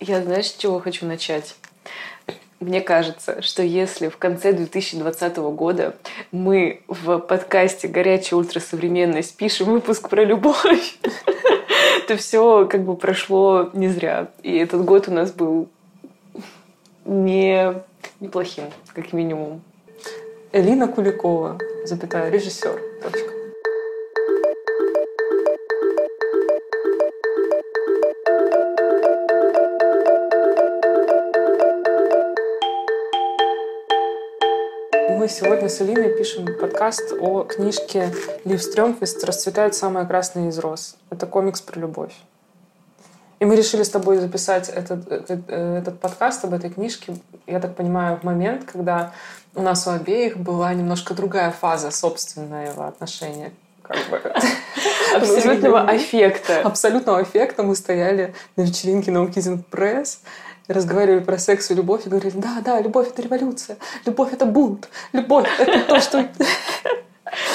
Я знаешь, с чего хочу начать? Мне кажется, что если в конце 2020 года мы в подкасте «Горячая ультрасовременность» пишем выпуск про любовь, то все как бы прошло не зря. И этот год у нас был не неплохим, как минимум. Элина Куликова, запятая, режиссер. Точка. Мы сегодня с Элиной пишем подкаст о книжке Лив Стрёмквист «Расцветает самая красная из роз». Это комикс про любовь. И мы решили с тобой записать этот, этот, этот подкаст об этой книжке, я так понимаю, в момент, когда у нас у обеих была немножко другая фаза собственного отношения как бы, абсолютного аффекта. Абсолютного аффекта. Мы стояли на вечеринке на Укизинг Пресс, разговаривали про секс и любовь и говорили, да, да, любовь — это революция, любовь — это бунт, любовь — это то, что...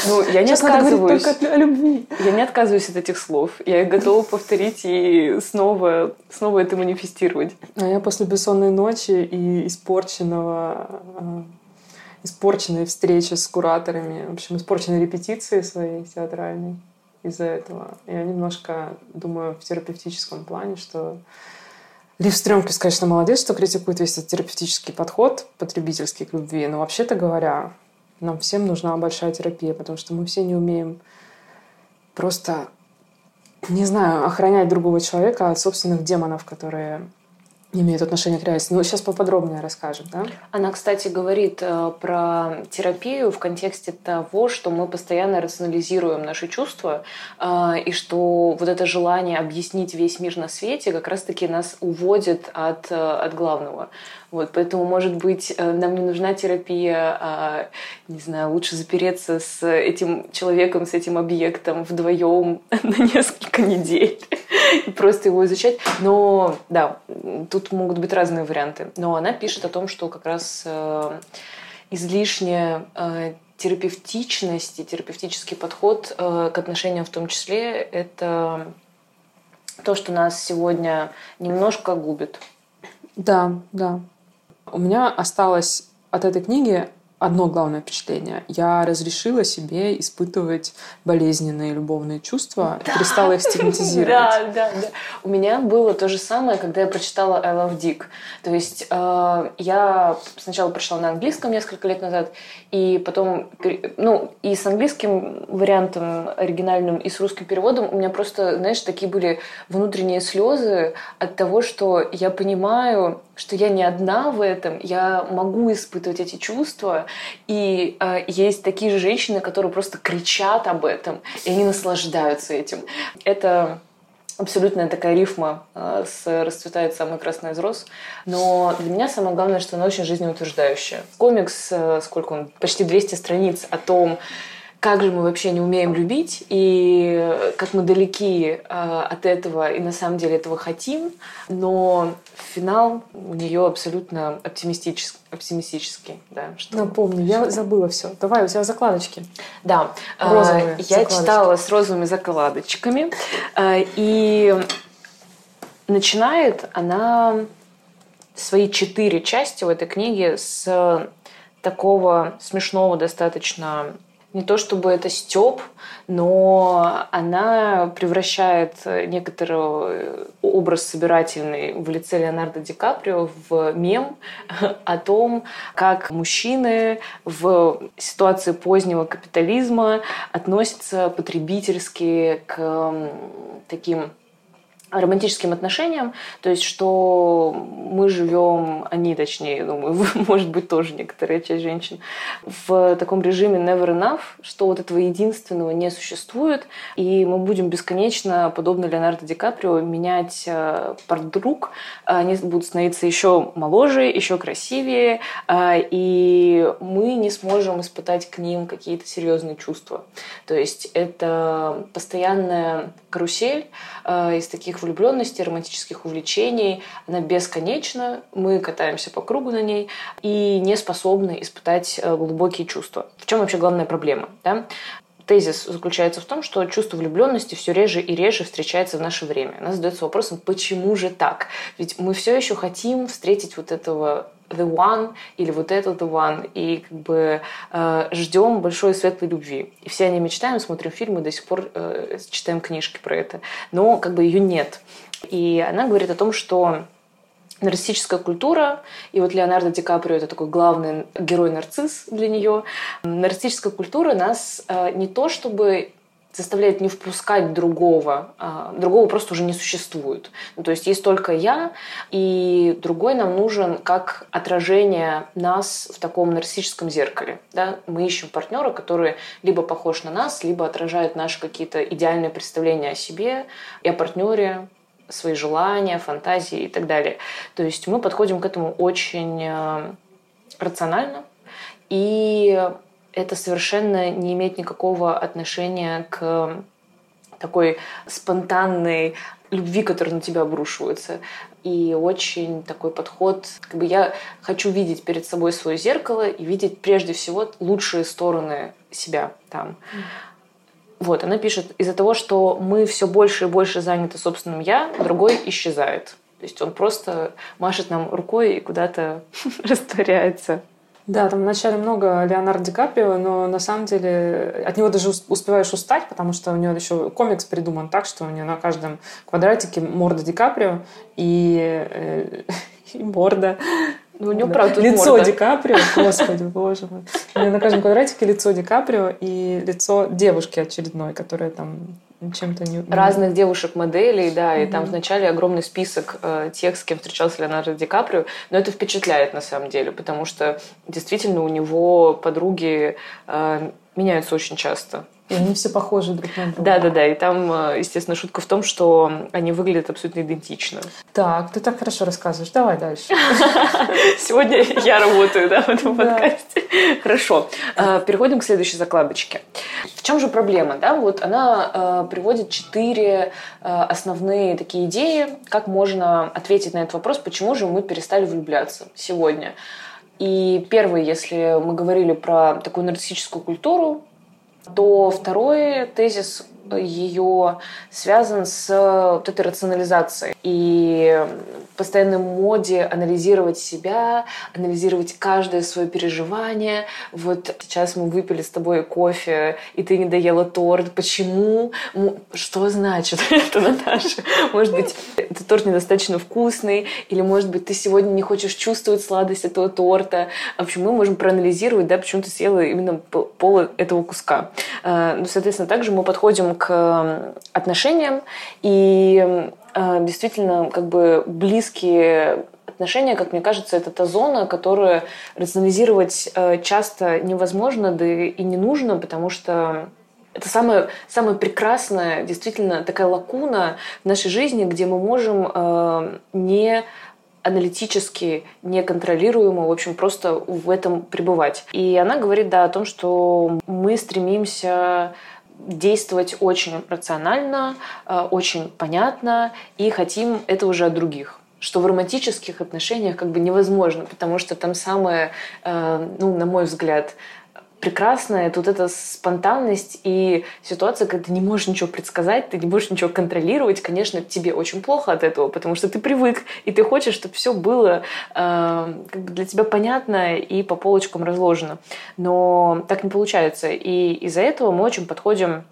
Ну, я не Сейчас отказываюсь. только о любви. Я не отказываюсь от этих слов. Я их готова повторить и снова, снова это манифестировать. А я после бессонной ночи и испорченного э, испорченной встречи с кураторами, в общем, испорченной репетиции своей театральной из-за этого. Я немножко думаю в терапевтическом плане, что Лив Стрёмкис, конечно, молодец, что критикует весь этот терапевтический подход потребительский к любви, но вообще-то говоря, нам всем нужна большая терапия, потому что мы все не умеем просто, не знаю, охранять другого человека от собственных демонов, которые имеют отношение к реальности. Ну, сейчас поподробнее расскажем, да? Она, кстати, говорит э, про терапию в контексте того, что мы постоянно рационализируем наши чувства, э, и что вот это желание объяснить весь мир на свете как раз-таки нас уводит от, э, от главного. Вот, поэтому, может быть, э, нам не нужна терапия, а, не знаю, лучше запереться с этим человеком, с этим объектом вдвоем на несколько недель и просто его изучать. Но, да, тут могут быть разные варианты. Но она пишет о том, что как раз э, излишняя э, терапевтичность и терапевтический подход к отношениям в том числе – это то, что нас сегодня немножко губит. Да, да. У меня осталось от этой книги одно главное впечатление. Я разрешила себе испытывать болезненные любовные чувства, да. перестала их стигматизировать. Да, да, да. У меня было то же самое, когда я прочитала I Love Dick. То есть э, я сначала прочитала на английском несколько лет назад, и потом, ну, и с английским вариантом оригинальным, и с русским переводом у меня просто, знаешь, такие были внутренние слезы от того, что я понимаю, что я не одна в этом, я могу испытывать эти чувства, и э, есть такие же женщины, которые просто кричат об этом, и они наслаждаются этим. Это абсолютная такая рифма э, с «Расцветает самый красный из роз». Но для меня самое главное, что она очень жизнеутверждающая. Комикс, э, сколько он, почти 200 страниц о том, как же мы вообще не умеем любить и как мы далеки э, от этого и на самом деле этого хотим, но финал у нее абсолютно оптимистический. оптимистический да, что... Напомню, я забыла все. Давай, у тебя закладочки. Да, розовые я закладочки. читала с розовыми закладочками, э, и начинает она свои четыре части в этой книге с такого смешного достаточно не то чтобы это степ, но она превращает некоторый образ собирательный в лице Леонардо Ди Каприо в мем о том, как мужчины в ситуации позднего капитализма относятся потребительски к таким романтическим отношениям, то есть что мы живем, они точнее, думаю, может быть тоже некоторая часть женщин, в таком режиме never enough, что вот этого единственного не существует, и мы будем бесконечно, подобно Леонардо Ди Каприо, менять э, подруг, они будут становиться еще моложе, еще красивее, э, и мы не сможем испытать к ним какие-то серьезные чувства. То есть это постоянная карусель э, из таких влюбленности, романтических увлечений. Она бесконечна, мы катаемся по кругу на ней и не способны испытать э, глубокие чувства. В чем вообще главная проблема? Да? тезис заключается в том, что чувство влюбленности все реже и реже встречается в наше время. Она задается вопросом, почему же так? Ведь мы все еще хотим встретить вот этого the one или вот этот the one, и как бы э, ждем большой светлой любви. И все они мечтаем, смотрим фильмы, до сих пор э, читаем книжки про это. Но как бы ее нет. И она говорит о том, что нарциссическая культура, и вот Леонардо Ди Каприо это такой главный герой-нарцисс для нее. Нарциссическая культура нас э, не то чтобы заставляет не впускать другого. А другого просто уже не существует. Ну, то есть есть только я, и другой нам нужен как отражение нас в таком нарциссическом зеркале. Да? Мы ищем партнера, который либо похож на нас, либо отражает наши какие-то идеальные представления о себе и о партнере, свои желания, фантазии и так далее. То есть мы подходим к этому очень э, рационально, и это совершенно не имеет никакого отношения к такой спонтанной любви, которая на тебя обрушивается. И очень такой подход, как бы я хочу видеть перед собой свое зеркало и видеть прежде всего лучшие стороны себя там. Вот, она пишет, из-за того, что мы все больше и больше заняты собственным «я», другой исчезает. То есть он просто машет нам рукой и куда-то растворяется. Да, там вначале много Леонардо Ди Каприо, но на самом деле от него даже успеваешь устать, потому что у него еще комикс придуман так, что у него на каждом квадратике морда Ди Каприо и, э, и морда ну, у него, правда, Лицо морда. Ди Каприо, господи, боже мой. У меня на каждом квадратике лицо Ди Каприо и лицо девушки очередной, которая там чем-то не... Разных девушек-моделей, да, и mm-hmm. там вначале огромный список э, тех, с кем встречался Леонардо Ди Каприо, но это впечатляет на самом деле, потому что действительно у него подруги э, меняются очень часто. И они все похожи друг на друга. Да, да, да. И там, э, естественно, шутка в том, что они выглядят абсолютно идентично. Так, ты так хорошо рассказываешь. Давай дальше. Сегодня я работаю, да, в этом подкасте. Хорошо. Э, переходим к следующей закладочке. В чем же проблема, да? Вот она э, приводит четыре основные такие идеи, как можно ответить на этот вопрос, почему же мы перестали влюбляться сегодня. И первый, если мы говорили про такую нарциссическую культуру, то второй тезис ее связан с вот этой рационализацией. И постоянной моде анализировать себя, анализировать каждое свое переживание. Вот сейчас мы выпили с тобой кофе, и ты не доела торт. Почему? Что значит это, Наташа? Может быть, этот торт недостаточно вкусный, или, может быть, ты сегодня не хочешь чувствовать сладость этого торта. В общем, мы можем проанализировать, да, почему ты съела именно пол этого куска. А, ну, соответственно, также мы подходим к отношениям, и действительно как бы близкие отношения, как мне кажется, это та зона, которую рационализировать э, часто невозможно, да и не нужно, потому что это самое, самое прекрасное, действительно, такая лакуна в нашей жизни, где мы можем э, не аналитически, неконтролируемо, в общем, просто в этом пребывать. И она говорит, да, о том, что мы стремимся действовать очень рационально, э, очень понятно и хотим это уже от других. Что в романтических отношениях как бы невозможно, потому что там самое, э, ну, на мой взгляд, прекрасная тут эта спонтанность и ситуация, когда ты не можешь ничего предсказать, ты не можешь ничего контролировать. Конечно, тебе очень плохо от этого, потому что ты привык, и ты хочешь, чтобы все было э, как бы для тебя понятно и по полочкам разложено. Но так не получается. И из-за этого мы очень подходим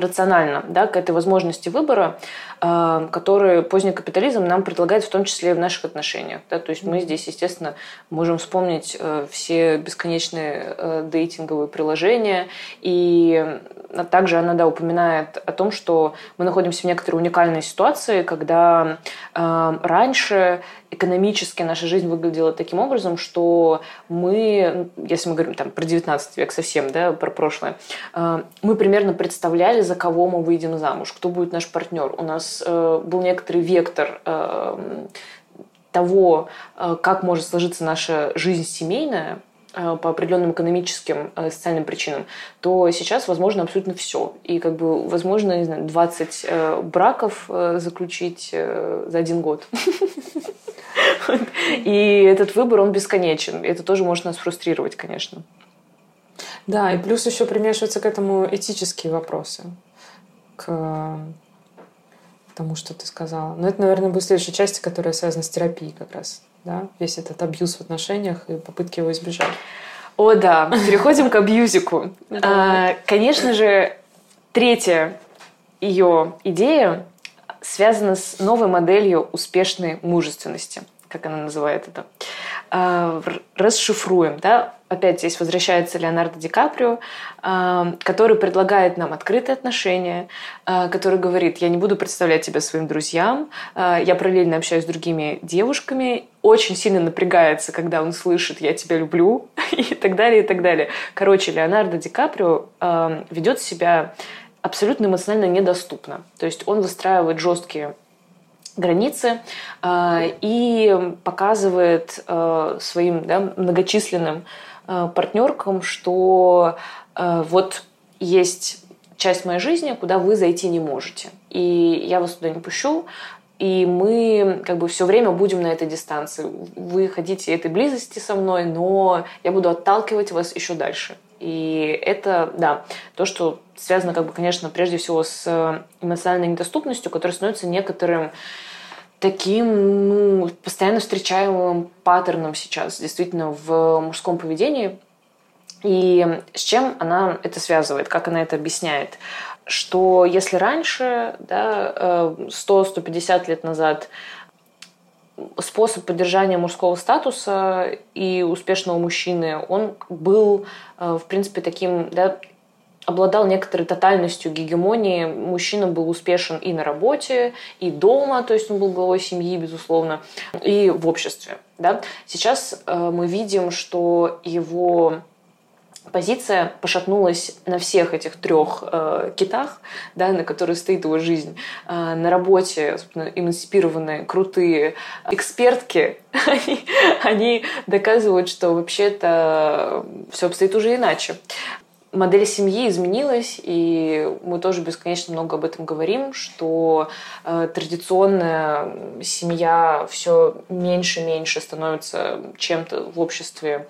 рационально да, к этой возможности выбора, э, который поздний капитализм нам предлагает в том числе и в наших отношениях. Да? То есть мы здесь, естественно, можем вспомнить э, все бесконечные э, дейтинговые приложения. И также она да, упоминает о том, что мы находимся в некоторой уникальной ситуации, когда раньше экономически наша жизнь выглядела таким образом, что мы, если мы говорим там, про 19 век совсем, да, про прошлое, э, мы примерно представляли, за кого мы выйдем замуж, кто будет наш партнер. У нас э, был некоторый вектор э, того, как может сложиться наша жизнь семейная, по определенным экономическим, социальным причинам, то сейчас возможно абсолютно все. И как бы возможно, не знаю, 20 браков заключить за один год. И этот выбор, он бесконечен. Это тоже может нас фрустрировать, конечно. Да, и плюс еще примешиваются к этому этические вопросы, к тому, что ты сказала. Но это, наверное, будет следующая часть, которая связана с терапией как раз. Да? Весь этот абьюз в отношениях и попытки его избежать. О, да. Переходим к абьюзику. А, конечно же, третья ее идея связана с новой моделью успешной мужественности, как она называет это. А, расшифруем, да, опять здесь возвращается Леонардо Ди Каприо, а, который предлагает нам открытые отношения, а, который говорит, я не буду представлять тебя своим друзьям, я параллельно общаюсь с другими девушками, очень сильно напрягается, когда он слышит «я тебя люблю» и так далее, и так далее. Короче, Леонардо Ди Каприо ведет себя абсолютно эмоционально недоступно. То есть он выстраивает жесткие границы э, и показывает э, своим да, многочисленным э, партнеркам, что э, вот есть часть моей жизни, куда вы зайти не можете. И я вас туда не пущу, и мы как бы все время будем на этой дистанции. Вы хотите этой близости со мной, но я буду отталкивать вас еще дальше. И это, да, то, что связано, как бы, конечно, прежде всего с эмоциональной недоступностью, которая становится некоторым таким ну, постоянно встречаемым паттерном сейчас, действительно, в мужском поведении. И с чем она это связывает, как она это объясняет? Что если раньше, да, 100-150 э, лет назад способ поддержания мужского статуса и успешного мужчины, он был, э, в принципе, таким да, обладал некоторой тотальностью гегемонии. Мужчина был успешен и на работе, и дома, то есть он был главой семьи, безусловно, и в обществе. Да? Сейчас э, мы видим, что его позиция пошатнулась на всех этих трех э, китах, да, на которых стоит его жизнь. Э, на работе эмансипированные, крутые экспертки, они, они доказывают, что вообще-то все обстоит уже иначе модель семьи изменилась, и мы тоже бесконечно много об этом говорим, что э, традиционная семья все меньше и меньше становится чем-то в обществе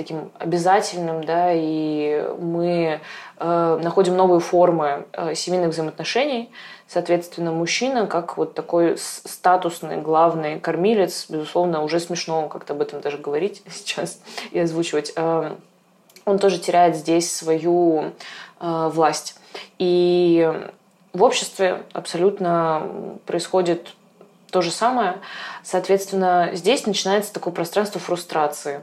таким обязательным, да, и мы э, находим новые формы э, семейных взаимоотношений. Соответственно, мужчина, как вот такой статусный главный кормилец, безусловно, уже смешно как-то об этом даже говорить сейчас и озвучивать. Э, он тоже теряет здесь свою э, власть. И в обществе абсолютно происходит то же самое. Соответственно, здесь начинается такое пространство фрустрации.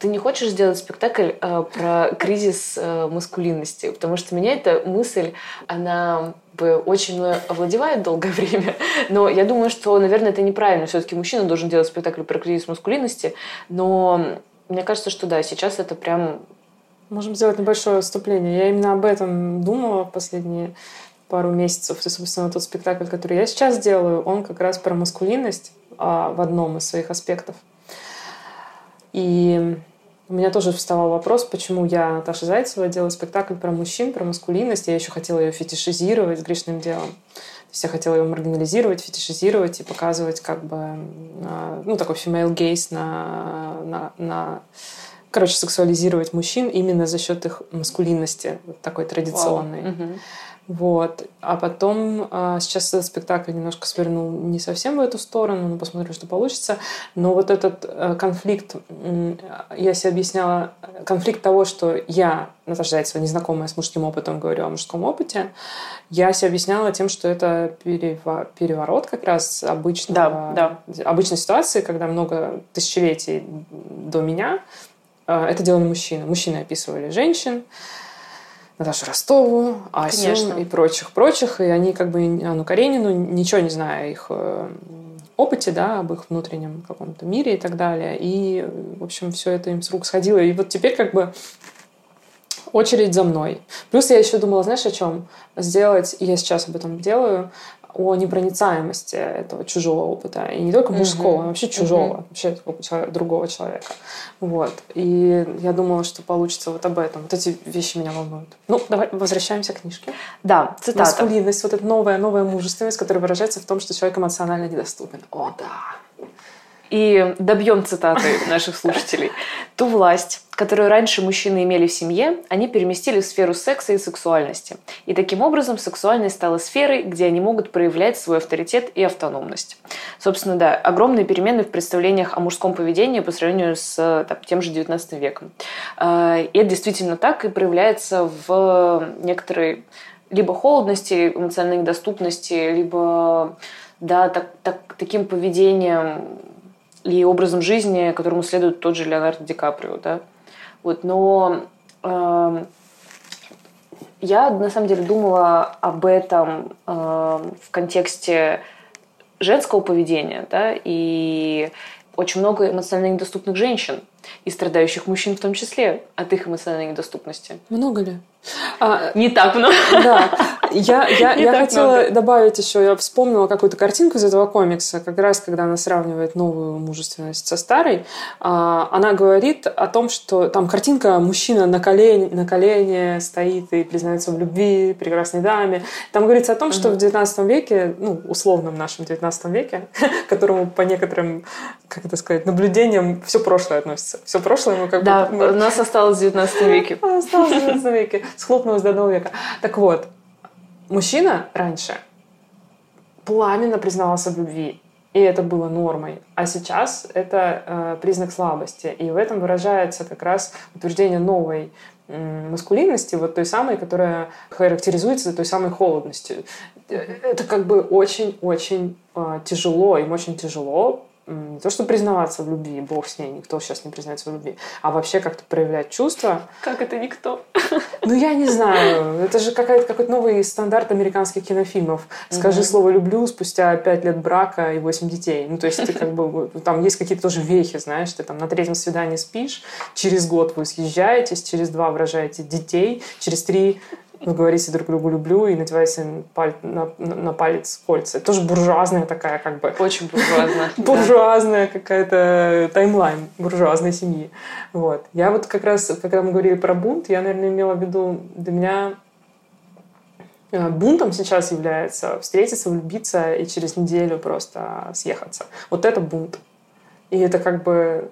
Ты не хочешь сделать спектакль э, про кризис э, маскулинности? Потому что меня эта мысль, она бы очень овладевает долгое время. Но я думаю, что, наверное, это неправильно. Все-таки мужчина должен делать спектакль про кризис маскулинности. Но мне кажется, что да, сейчас это прям... Можем сделать небольшое вступление. Я именно об этом думала последние пару месяцев. И, собственно, тот спектакль, который я сейчас делаю, он как раз про маскулинность а, в одном из своих аспектов. И у меня тоже вставал вопрос, почему я, Наташа Зайцева, делаю спектакль про мужчин, про маскулинность. Я еще хотела ее фетишизировать грешным делом. То есть я хотела его маргинализировать, фетишизировать и показывать как бы, а, ну, такой female gaze на, на, на короче, сексуализировать мужчин именно за счет их маскулинности, такой традиционной. Wow. Uh-huh. Вот. А потом а, сейчас этот спектакль немножко свернул не совсем в эту сторону, но посмотрим, что получится. Но вот этот а, конфликт, я себе объясняла, конфликт того, что я, Наташа Зайцева, незнакомая с мужским опытом, говорю о мужском опыте, я себе объясняла тем, что это переворот как раз обычного, да, да. обычной ситуации, когда много тысячелетий до меня а, это делали мужчины. Мужчины описывали женщин, Наташу Ростову, Асю и прочих-прочих. И они как бы Анну Каренину, ничего не зная о их э, опыте, да, об их внутреннем каком-то мире и так далее. И, в общем, все это им с рук сходило. И вот теперь как бы очередь за мной. Плюс я еще думала, знаешь, о чем? Сделать, и я сейчас об этом делаю, о непроницаемости этого чужого опыта. И не только мужского, mm-hmm. а вообще чужого, mm-hmm. вообще человека, другого человека. Вот. И я думала, что получится вот об этом. Вот эти вещи меня волнуют. Ну, давай возвращаемся к книжке. Да, цитата. Маскулинность, вот эта новая, новая мужественность, которая выражается в том, что человек эмоционально недоступен. О, да. И добьем цитаты наших слушателей. Ту власть, которую раньше мужчины имели в семье, они переместили в сферу секса и сексуальности. И таким образом сексуальность стала сферой, где они могут проявлять свой авторитет и автономность. Собственно, да, огромные перемены в представлениях о мужском поведении по сравнению с там, тем же 19 веком. А, и это действительно так и проявляется в некоторой либо холодности, эмоциональной недоступности, либо да, так, так, таким поведением и образом жизни, которому следует тот же Леонардо Ди Каприо, да. Вот, но э, я на самом деле думала об этом э, в контексте женского поведения, да, и очень много эмоционально недоступных женщин и страдающих мужчин в том числе от их эмоциональной недоступности. Много ли? А, не так много. Да. Я, я, я хотела много. добавить еще, я вспомнила какую-то картинку из этого комикса, как раз когда она сравнивает новую мужественность со старой. А, она говорит о том, что там картинка мужчина на колене, на колене стоит и признается в любви прекрасной даме. Там говорится о том, что в 19 веке, ну, условном нашем 19 веке, которому по некоторым, как это сказать, наблюдениям все прошлое относится. Все прошлое мы как да, бы... Да, у нас осталось в 19 веке. Осталось в 19 веке. Схлопнулось до нового века. Так вот, Мужчина раньше пламенно признавался в любви, и это было нормой. А сейчас это э, признак слабости. И в этом выражается как раз утверждение новой маскулинности, вот той самой, которая характеризуется той самой холодностью. Э, это как бы очень-очень э, тяжело, им очень тяжело не то, что признаваться в любви, бог с ней, никто сейчас не признается в любви, а вообще как-то проявлять чувства. Как это никто? Ну, я не знаю. Это же какой-то какой новый стандарт американских кинофильмов. Скажи угу. слово «люблю» спустя пять лет брака и восемь детей. Ну, то есть ты как бы... Там есть какие-то тоже вехи, знаешь, ты там на третьем свидании спишь, через год вы съезжаетесь, через два выражаете детей, через три вы говорите друг другу «люблю» и надеваете паль... на, на палец кольца. Это тоже буржуазная такая как бы... Очень буржуазная. Буржуазная какая-то таймлайн буржуазной семьи. Вот. Я вот как раз, когда мы говорили про бунт, я, наверное, имела в виду, для меня э, бунтом сейчас является встретиться, влюбиться и через неделю просто съехаться. Вот это бунт. И это как бы,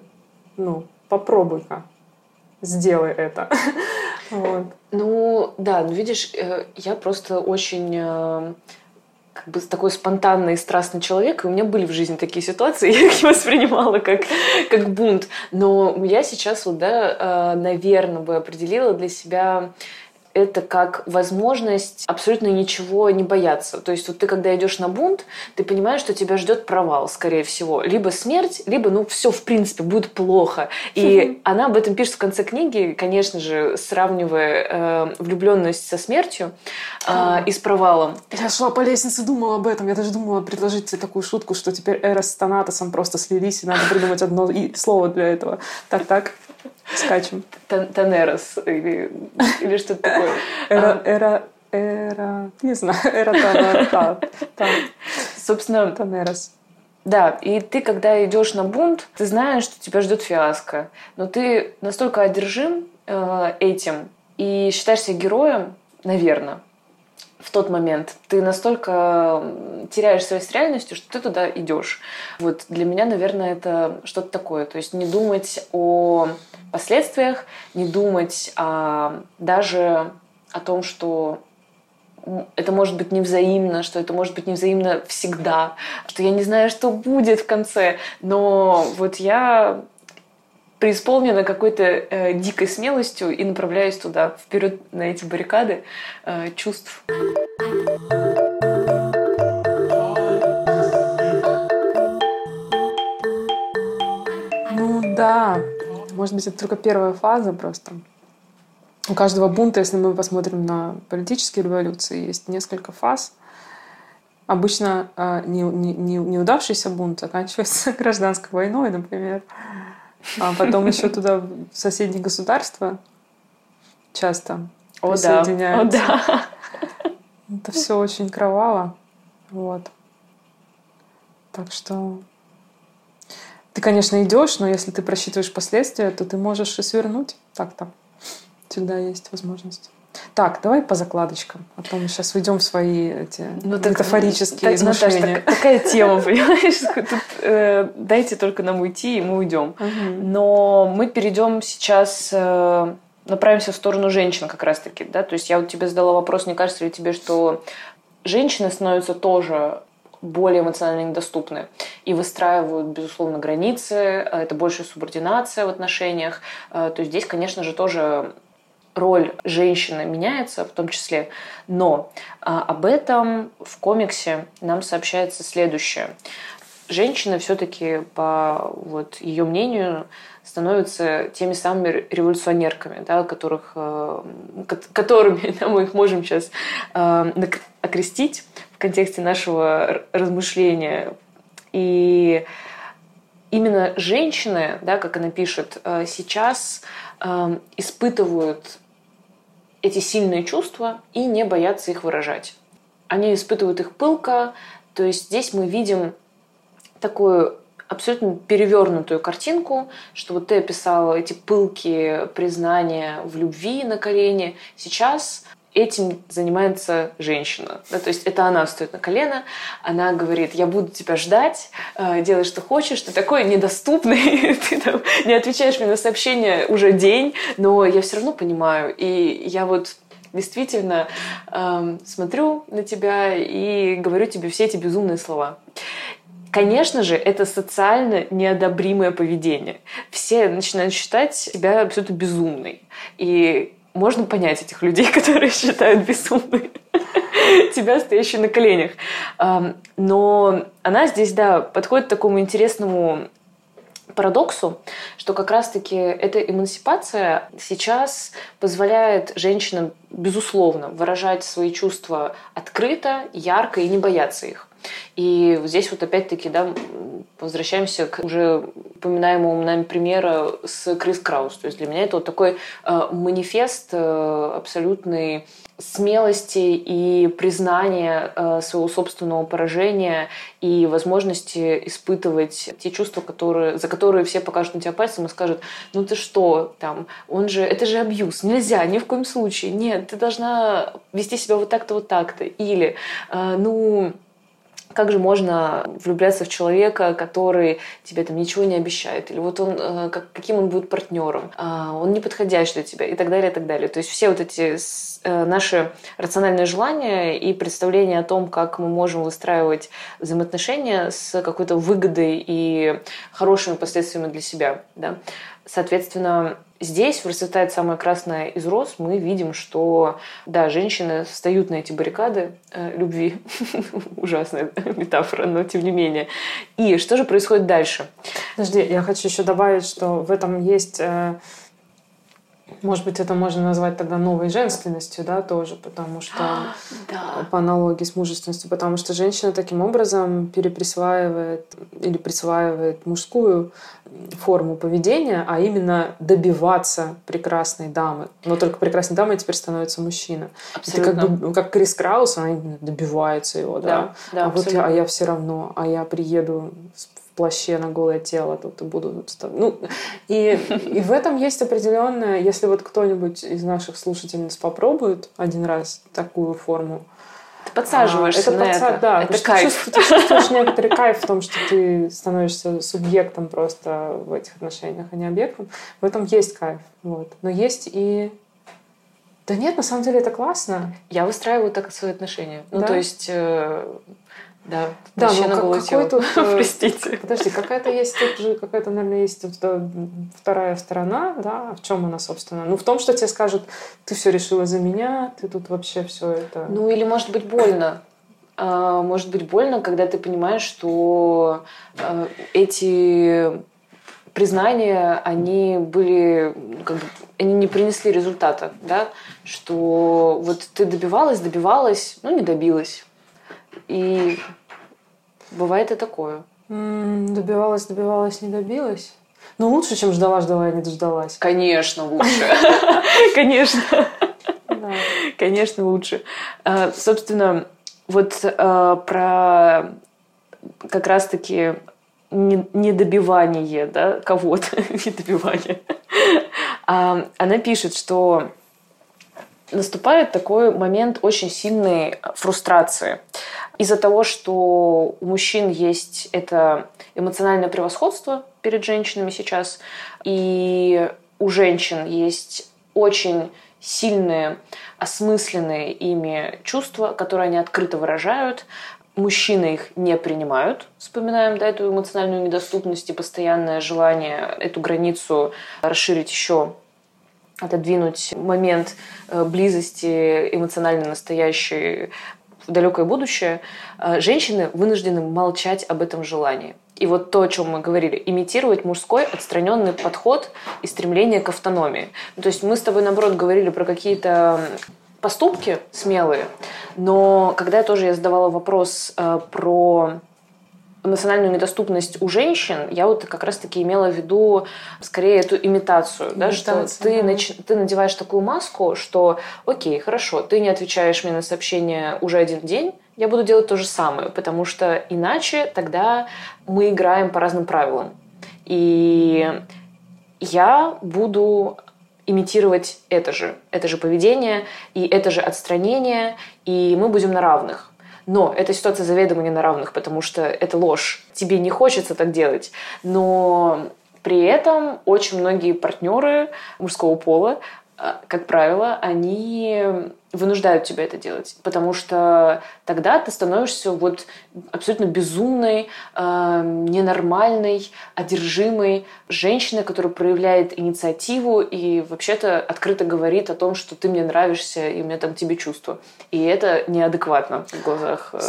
ну, попробуй-ка, сделай это. Вот. Ну, да, ну видишь, э, я просто очень э, как бы такой спонтанный и страстный человек, и у меня были в жизни такие ситуации, я их воспринимала как, как бунт. Но я сейчас вот, да, э, наверное, бы определила для себя это как возможность абсолютно ничего не бояться. То есть вот ты, когда идешь на бунт, ты понимаешь, что тебя ждет провал, скорее всего. Либо смерть, либо, ну, все, в принципе, будет плохо. И она об этом пишет в конце книги, конечно же, сравнивая э, влюбленность со смертью э, и с провалом. Я шла по лестнице, думала об этом. Я даже думала предложить тебе такую шутку, что теперь Эрос с Танатосом просто слились, и надо придумать одно слово для этого. Так-так. Скачем. Танерос или, или что-то такое. Эра, а. эра, эра, не знаю, эра Танерос. Собственно, Танерос. Да, и ты, когда идешь на бунт, ты знаешь, что тебя ждет фиаско. Но ты настолько одержим э, этим и считаешь себя героем, наверное, в тот момент. Ты настолько теряешь связь с реальностью, что ты туда идешь. Вот для меня, наверное, это что-то такое. То есть не думать о последствиях, не думать а, даже о том, что это может быть невзаимно, что это может быть невзаимно всегда, что я не знаю, что будет в конце, но вот я преисполнена какой-то э, дикой смелостью и направляюсь туда, вперед на эти баррикады э, чувств. Ну да, может быть, это только первая фаза просто. У каждого бунта, если мы посмотрим на политические революции, есть несколько фаз. Обычно э, не, не, не, неудавшийся бунт заканчивается гражданской войной, например. А потом еще туда соседние государства часто О, присоединяются. Да. О, да. Это все очень кроваво. Вот. Так что ты, конечно, идешь, но если ты просчитываешь последствия, то ты можешь и свернуть так-то. Всегда есть возможность. Так, давай по закладочкам. А то мы сейчас уйдем в свои эти ну, так, метафорические так, измышления. Наташа, так, такая тема, понимаешь? Тут, э, дайте только нам уйти, и мы уйдем. Угу. Но мы перейдем сейчас... Э, направимся в сторону женщин как раз-таки, да, то есть я вот тебе задала вопрос, не кажется ли тебе, что женщины становятся тоже более эмоционально недоступны и выстраивают, безусловно, границы, это больше субординация в отношениях. Э, то здесь, конечно же, тоже роль женщины меняется в том числе, но а, об этом в комиксе нам сообщается следующее. Женщины все-таки, по вот, ее мнению, становятся теми самыми революционерками, да, которых, э, которыми да, мы их можем сейчас э, окрестить в контексте нашего размышления. И именно женщины, да, как она пишет, э, сейчас испытывают эти сильные чувства и не боятся их выражать. Они испытывают их пылко, то есть здесь мы видим такую абсолютно перевернутую картинку, что вот ты описала эти пылки признания в любви на колени. Сейчас этим занимается женщина. Да, то есть это она встает на колено, она говорит, я буду тебя ждать, э, делай, что хочешь, ты такой недоступный, ты там не отвечаешь мне на сообщение уже день, но я все равно понимаю. И я вот действительно э, смотрю на тебя и говорю тебе все эти безумные слова. Конечно же, это социально неодобримое поведение. Все начинают считать себя абсолютно безумной. И можно понять этих людей, которые считают безумной тебя, стоящей на коленях. Но она здесь, да, подходит к такому интересному парадоксу, что как раз-таки эта эмансипация сейчас позволяет женщинам, безусловно, выражать свои чувства открыто, ярко и не бояться их. И здесь вот опять-таки, да, возвращаемся к уже упоминаемому нами примеру с Крис Краус. То есть для меня это вот такой э, манифест э, абсолютной смелости и признания э, своего собственного поражения и возможности испытывать те чувства, которые, за которые все покажут на тебя пальцем и скажут, ну ты что, там, он же, это же абьюз, нельзя, ни в коем случае, нет, ты должна вести себя вот так-то, вот так-то, или, э, ну, как же можно влюбляться в человека, который тебе там ничего не обещает, или вот он, э, как, каким он будет партнером, а, он не подходящий для тебя и так далее, и так далее. То есть все вот эти э, наши рациональные желания и представления о том, как мы можем выстраивать взаимоотношения с какой-то выгодой и хорошими последствиями для себя. Да? Соответственно, здесь расцветает самая красная из роз. Мы видим, что, да, женщины встают на эти баррикады э, любви. Ужасная метафора, но тем не менее. И что же происходит дальше? Подожди, я хочу еще добавить, что в этом есть... Э, может быть, это можно назвать тогда новой женственностью, да, тоже, потому что да. по аналогии с мужественностью, потому что женщина таким образом переприсваивает или присваивает мужскую форму поведения, а именно добиваться прекрасной дамы. Но только прекрасной дамой теперь становится мужчина. Абсолютно. Это как, бы, как Крис Краус, она добивается его, да. да, да а вот я, а я все равно, а я приеду плаще на голое тело тут буду... Ну, и, и в этом есть определенное... Если вот кто-нибудь из наших слушательниц попробует один раз такую форму, ты подсаживаешься а, это на подса... это. Да, это кайф. Ты чувствуешь некоторый кайф в том, что ты становишься субъектом просто в этих отношениях, а не объектом. В этом есть кайф. Вот. Но есть и да нет, на самом деле это классно. Я выстраиваю так свои отношения. Ну, да? то есть э, да, да но как, какой тут... Э, Простите. Подожди, какая-то есть тут же, какая-то, наверное, есть тут вторая сторона, да, в чем она, собственно? Ну, в том, что тебе скажут, ты все решила за меня, ты тут вообще все это... Ну, или может быть больно. А, может быть больно, когда ты понимаешь, что э, эти признания, они были, как бы, они не принесли результата, да, что вот ты добивалась, добивалась, ну, не добилась. И Бывает и такое. добивалась, добивалась, не добилась. Ну, лучше, чем ждала, ждала и не дождалась. Конечно, лучше. Конечно. Конечно, лучше. А, собственно, вот а, про как раз-таки недобивание да, кого-то, недобивание. А, она пишет, что наступает такой момент очень сильной фрустрации. Из-за того, что у мужчин есть это эмоциональное превосходство перед женщинами сейчас, и у женщин есть очень сильные, осмысленные ими чувства, которые они открыто выражают. Мужчины их не принимают. Вспоминаем да, эту эмоциональную недоступность и постоянное желание эту границу расширить еще отодвинуть момент э, близости эмоционально настоящей в далекое будущее, э, женщины вынуждены молчать об этом желании. И вот то, о чем мы говорили, имитировать мужской отстраненный подход и стремление к автономии. То есть мы с тобой, наоборот, говорили про какие-то поступки смелые, но когда я тоже я задавала вопрос э, про эмоциональную недоступность у женщин, я вот как раз-таки имела в виду скорее эту имитацию, да, что ты, нач... ты надеваешь такую маску, что окей, хорошо, ты не отвечаешь мне на сообщение уже один день, я буду делать то же самое, потому что иначе тогда мы играем по разным правилам. И я буду имитировать это же, это же поведение и это же отстранение, и мы будем на равных. Но эта ситуация заведомо не на равных, потому что это ложь. Тебе не хочется так делать. Но при этом очень многие партнеры мужского пола как правило, они вынуждают тебя это делать, потому что тогда ты становишься вот абсолютно безумной, э, ненормальной, одержимой женщиной, которая проявляет инициативу и вообще-то открыто говорит о том, что ты мне нравишься и у меня там тебе чувства. И это неадекватно в глазах э,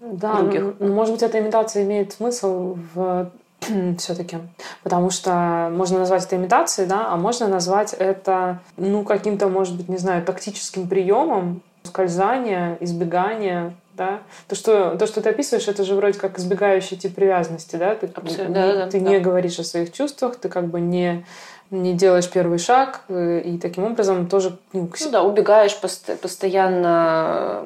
да, других. Ну, может быть, эта имитация имеет смысл в все-таки. Потому что можно назвать это имитацией, да, а можно назвать это, ну, каким-то, может быть, не знаю, тактическим приемом скользания, избегания, да. То, что, то, что ты описываешь, это же вроде как избегающий тип привязанности, да. Ты, Абсолютно, не, да, да, ты да. не говоришь о своих чувствах, ты как бы не не делаешь первый шаг, э, и таким образом тоже... Ну, ну да, убегаешь пост- постоянно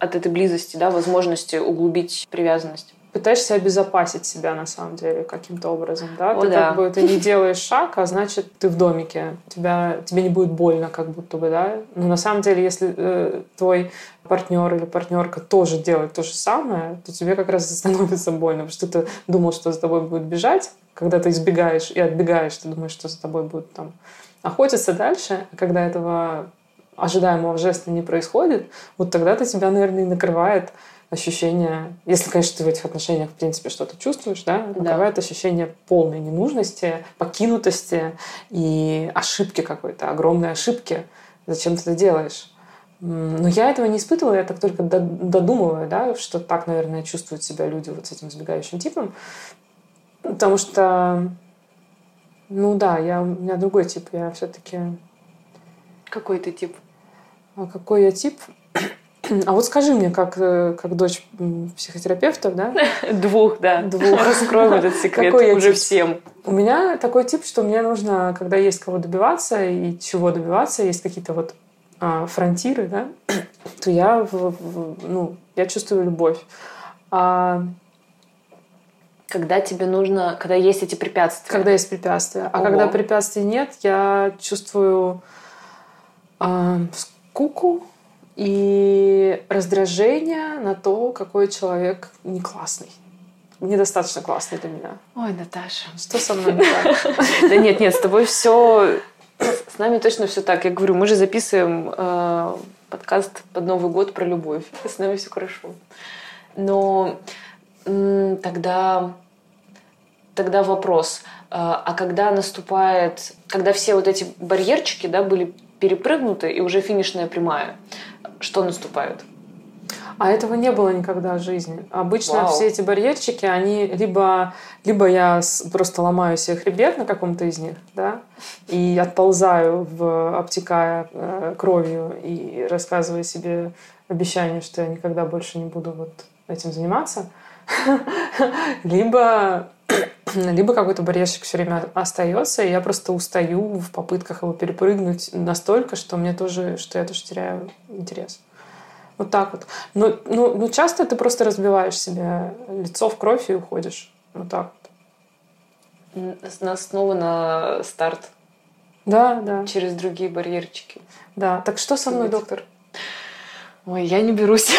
от этой близости, да, возможности углубить привязанность пытаешься обезопасить себя на самом деле каким-то образом, да? О, ты да. как бы ты не делаешь шаг, а значит ты в домике, тебя тебе не будет больно, как будто бы, да? Но на самом деле, если э, твой партнер или партнерка тоже делает то же самое, то тебе как раз становится больно, потому что ты думал, что за тобой будет бежать, когда ты избегаешь и отбегаешь, ты думаешь, что за тобой будет там охотиться дальше, а когда этого ожидаемого жеста не происходит, вот тогда-то тебя, наверное, и накрывает ощущение, если, конечно, ты в этих отношениях, в принципе, что-то чувствуешь, да, накрывает да. ощущение полной ненужности, покинутости и ошибки какой-то, огромной ошибки. Зачем ты это делаешь? Но я этого не испытывала, я так только додумываю, да, что так, наверное, чувствуют себя люди вот с этим избегающим типом. Потому что, ну да, я, у меня другой тип, я все-таки... Какой ты тип? А какой я тип? А вот скажи мне, как, э, как дочь психотерапевтов, да? Двух, да. Двух. Раскроем этот секрет Какой уже тип? всем. У меня такой тип, что мне нужно, когда есть кого добиваться и чего добиваться, есть какие-то вот а, фронтиры, да, то я, в, в, ну, я чувствую любовь. А когда тебе нужно, когда есть эти препятствия. Когда есть препятствия. А Ого. когда препятствий нет, я чувствую э, скуку, и раздражение на то, какой человек не классный. Недостаточно классный для меня. Ой, Наташа. Что со мной не так? Да нет, нет, с тобой все... С нами точно все так. Я говорю, мы же записываем э, подкаст под Новый год про любовь. С нами все хорошо. Но тогда, тогда вопрос. Э, а когда наступает, когда все вот эти барьерчики да, были перепрыгнуты и уже финишная прямая, что наступает? А этого не было никогда в жизни. Обычно Вау. все эти барьерчики, они либо, либо я просто ломаю себе хребет на каком-то из них, да, и отползаю, в, обтекая э, кровью и рассказывая себе обещание, что я никогда больше не буду вот этим заниматься, либо либо какой-то барьерчик все время остается, и я просто устаю в попытках его перепрыгнуть настолько, что мне тоже, что я тоже теряю интерес. Вот так вот. Но, ну, ну, часто ты просто разбиваешь себе лицо в кровь и уходишь. Вот так вот. Нас снова на старт. Да, да. Через другие барьерчики. Да. Так что со мной, доктор? Ой, я не берусь.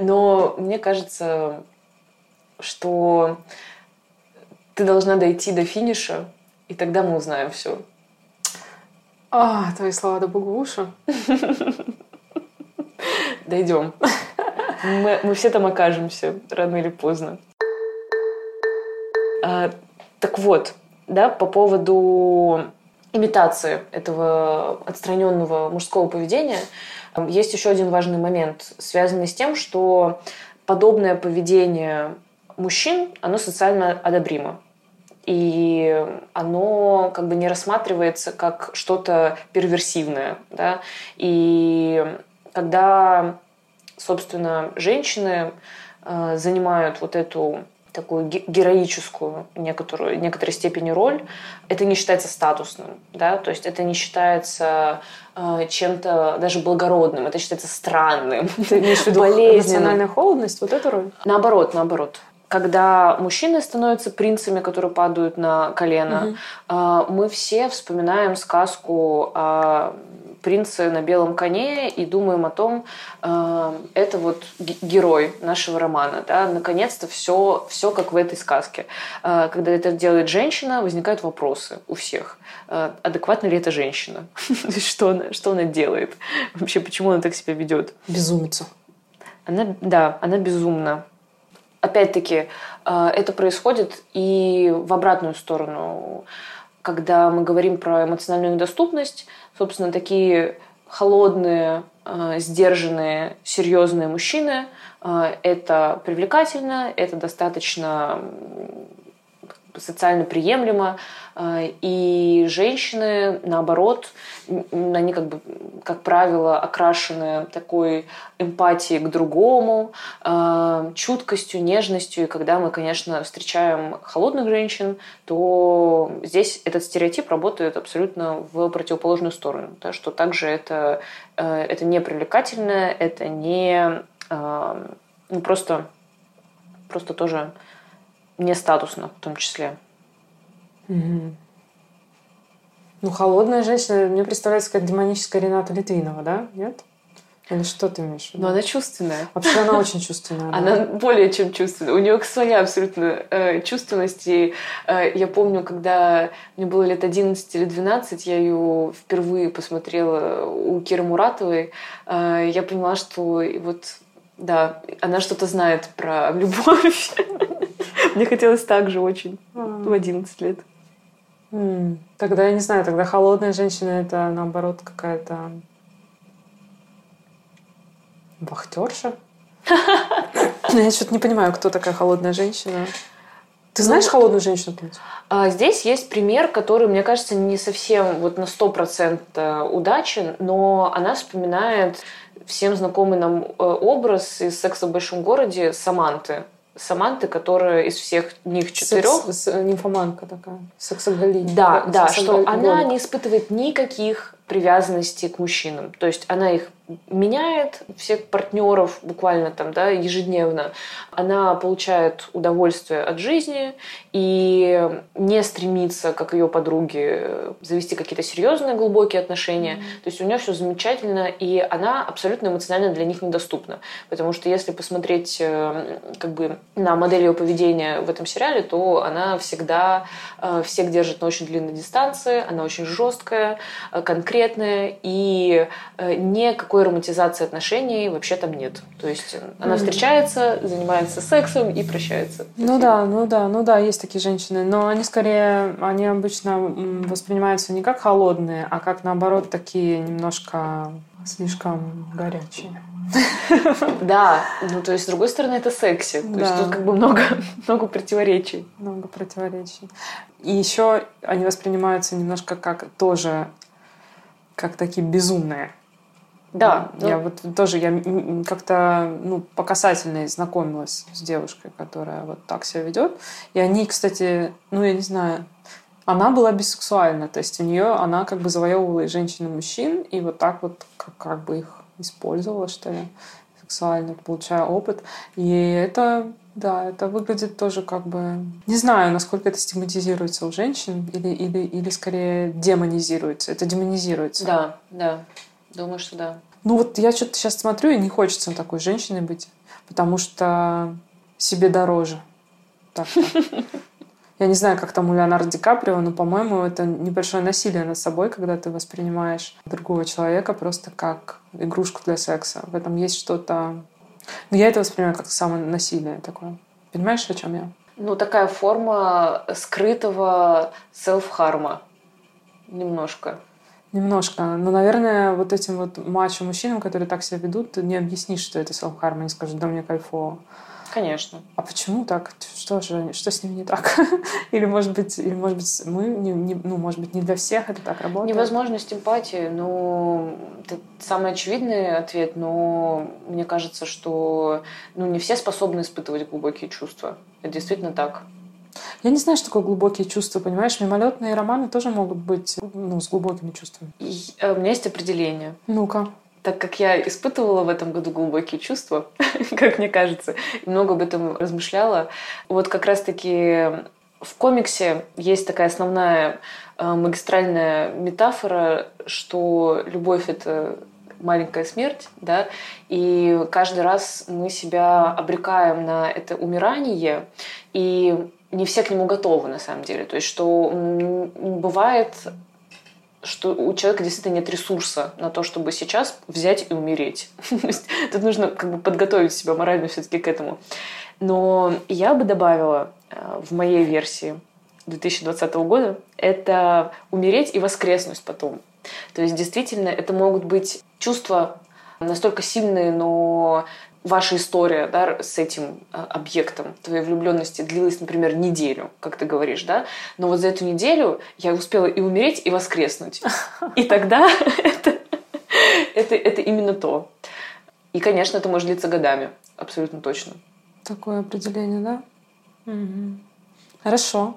Но мне кажется, что ты должна дойти до финиша, и тогда мы узнаем все. А, твои слова до богу уши. Дойдем. Мы, мы все там окажемся, рано или поздно. А, так вот, да, по поводу имитации этого отстраненного мужского поведения, есть еще один важный момент, связанный с тем, что подобное поведение мужчин, оно социально одобримо. И оно как бы не рассматривается как что-то перверсивное. Да? И когда, собственно, женщины э, занимают вот эту такую героическую некоторую, некоторой степени роль, это не считается статусным, да, то есть это не считается э, чем-то даже благородным, это считается странным, Ты имеешь в виду болезненная холодность, вот эту роль? Наоборот, наоборот когда мужчины становятся принцами, которые падают на колено, угу. мы все вспоминаем сказку о принце на белом коне и думаем о том, а, это вот герой нашего романа. Да? Наконец-то все, все как в этой сказке. А, когда это делает женщина, возникают вопросы у всех. Адекватна ли эта женщина? что, она, что она делает? Вообще, почему она так себя ведет? Безумица. Она, да, она безумна опять-таки, э, это происходит и в обратную сторону. Когда мы говорим про эмоциональную недоступность, собственно, такие холодные, э, сдержанные, серьезные мужчины э, – это привлекательно, это достаточно социально приемлемо, а, и женщины, наоборот, они как бы, как правило, окрашены такой эмпатией к другому, а, чуткостью, нежностью. И когда мы, конечно, встречаем холодных женщин, то здесь этот стереотип работает абсолютно в противоположную сторону. Да, что также это, э, это не привлекательно, это не ну, просто, просто тоже не статусно в том числе. Угу. Ну, холодная женщина, мне представляется, как демоническая Рената Литвинова, да? Нет? Или что ты имеешь в виду? Но она чувственная. Вообще она очень чувственная. Да? Она более чем чувственная. У нее своя абсолютно э, чувственность. И э, я помню, когда мне было лет 11 или 12, я ее впервые посмотрела у Киры Муратовой. Э, я поняла, что вот да, она что-то знает про любовь. Мне хотелось так же очень в 11 лет. Тогда я не знаю, тогда холодная женщина это наоборот какая-то вахтерша. Я что-то не понимаю, кто такая холодная женщина. Ты ну, знаешь ну, холодную женщину? А, здесь есть пример, который, мне кажется, не совсем вот на сто процентов удачен, но она вспоминает всем знакомый нам э, образ из «Секса в большом городе» Саманты. Саманты, которая из всех них четырех... Секс, нимфоманка такая, сексоголиня. Да, да, что она не испытывает никаких привязанности к мужчинам. То есть она их меняет всех партнеров буквально там, да, ежедневно. Она получает удовольствие от жизни и не стремится, как ее подруги, завести какие-то серьезные глубокие отношения. Mm-hmm. То есть у нее все замечательно, и она абсолютно эмоционально для них недоступна. Потому что если посмотреть э, как бы на модель ее поведения в этом сериале, то она всегда э, всех держит на очень длинной дистанции, она очень жесткая, э, конкретная и какой никакой романтизации отношений вообще там нет. То есть она встречается, занимается сексом и прощается. Ну да, ну да, ну да, есть такие женщины. Но они скорее, они обычно воспринимаются не как холодные, а как наоборот такие немножко слишком горячие. Да, ну то есть с другой стороны это секси. То есть тут как бы много, много противоречий. Много противоречий. И еще они воспринимаются немножко как тоже как такие безумные. Да. Я ну... вот тоже, я как-то, ну, по касательной знакомилась с девушкой, которая вот так себя ведет. И они, кстати, ну, я не знаю, она была бисексуальна, то есть у нее она как бы завоевывала и женщин, и мужчин, и вот так вот как, как бы их использовала, что ли, сексуально, получая опыт. И это Да, это выглядит тоже как бы... Не знаю, насколько это стигматизируется у женщин или, или, или скорее демонизируется. Это демонизируется. Да, да. Думаю, что да. Ну вот я что-то сейчас смотрю, и не хочется такой женщиной быть, потому что себе дороже. Так Я не знаю, как там у Леонардо Ди Каприо, но, по-моему, это небольшое насилие над собой, когда ты воспринимаешь другого человека просто как игрушку для секса. В этом есть что-то... Но я это воспринимаю как самое насилие такое. Понимаешь, о чем я? Ну, такая форма скрытого селф-харма. Немножко. Немножко. Но, наверное, вот этим вот мачо-мужчинам, которые так себя ведут, не объяснишь, что это селф-харм. Они скажут, да мне кайфово. Конечно. А почему так? Что же, что с ними не так? или, может быть, или, может быть, мы, не, не, ну, может быть, не для всех это так работает? Невозможность эмпатии, ну, это самый очевидный ответ, но мне кажется, что ну, не все способны испытывать глубокие чувства. Это действительно так. Я не знаю, что такое глубокие чувства, понимаешь? Мимолетные романы тоже могут быть ну, с глубокими чувствами. И, э, у меня есть определение. Ну-ка. Так как я испытывала в этом году глубокие чувства, как мне кажется, и много об этом размышляла, вот как раз-таки в комиксе есть такая основная э, магистральная метафора, что любовь — это маленькая смерть, да, и каждый раз мы себя обрекаем на это умирание, и не все к нему готовы на самом деле. То есть, что бывает что у человека действительно нет ресурса на то, чтобы сейчас взять и умереть. Тут нужно как бы подготовить себя морально все-таки к этому. Но я бы добавила э, в моей версии 2020 года это умереть и воскреснуть потом. То есть действительно это могут быть чувства настолько сильные, но ваша история да, с этим а, объектом твоей влюбленности длилась, например, неделю, как ты говоришь, да, но вот за эту неделю я успела и умереть, и воскреснуть. И тогда это, это, это именно то. И, конечно, это может длиться годами, абсолютно точно. Такое определение, да? Угу. Хорошо.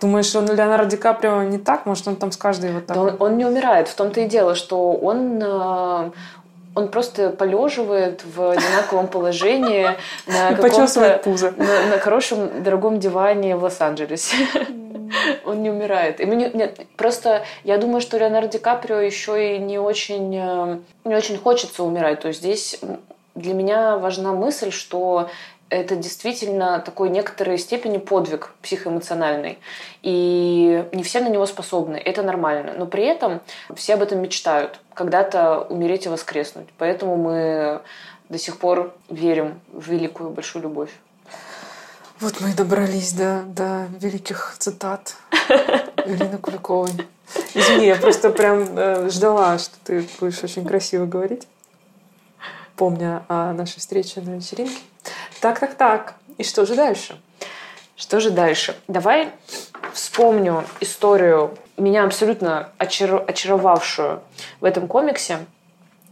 Думаешь, он Леонардо Ди Каприо не так? Может, он там с каждой вот так? Да он, он не умирает. В том-то и дело, что он, э, он просто полеживает в одинаковом положении на каком-то. На, на хорошем дорогом диване в Лос-Анджелесе. Он не умирает. Ему не, нет, просто я думаю, что Леонардо Ди Каприо еще и не очень, э, не очень хочется умирать. То есть здесь для меня важна мысль, что это действительно такой некоторой степени подвиг психоэмоциональный. И не все на него способны. Это нормально. Но при этом все об этом мечтают. Когда-то умереть и воскреснуть. Поэтому мы до сих пор верим в великую большую любовь. Вот мы и добрались до, до великих цитат Ирины Куликовой. Извини, я просто прям э, ждала, что ты будешь очень красиво говорить, помня о нашей встрече на вечеринке. Так, так, так. И что же дальше? Что же дальше? Давай вспомню историю, меня абсолютно очар... очаровавшую в этом комиксе.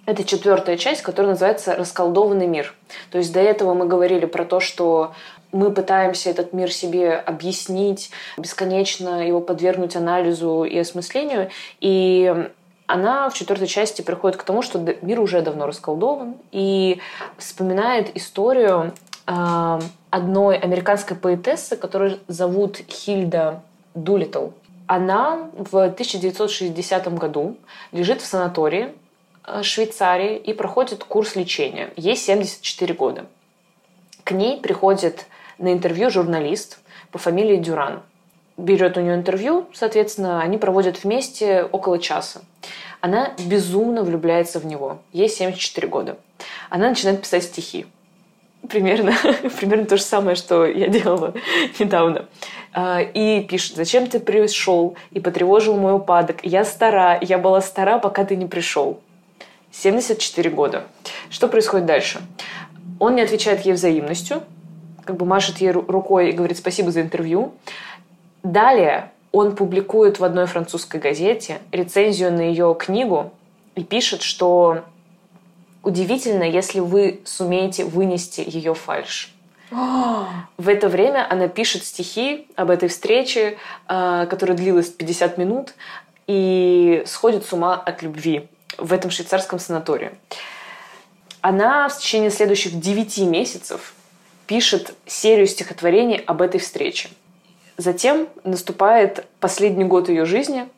Это четвертая часть, которая называется «Расколдованный мир». То есть до этого мы говорили про то, что мы пытаемся этот мир себе объяснить, бесконечно его подвергнуть анализу и осмыслению. И она в четвертой части приходит к тому, что мир уже давно расколдован и вспоминает историю одной американской поэтессы, которую зовут Хильда Дулитл. Она в 1960 году лежит в санатории э, Швейцарии и проходит курс лечения. Ей 74 года. К ней приходит на интервью журналист по фамилии Дюран – берет у нее интервью, соответственно, они проводят вместе около часа. Она безумно влюбляется в него. Ей 74 года. Она начинает писать стихи. Примерно, примерно то же самое, что я делала недавно. А, и пишет, зачем ты пришел и потревожил мой упадок? Я стара, я была стара, пока ты не пришел. 74 года. Что происходит дальше? Он не отвечает ей взаимностью, как бы машет ей рукой и говорит спасибо за интервью. Далее он публикует в одной французской газете рецензию на ее книгу и пишет, что удивительно, если вы сумеете вынести ее фальш. В это время она пишет стихи об этой встрече, а, которая длилась 50 минут, и сходит с ума от любви в этом швейцарском санатории. Она в течение следующих 9 месяцев пишет серию стихотворений об этой встрече. Затем наступает последний год ее жизни,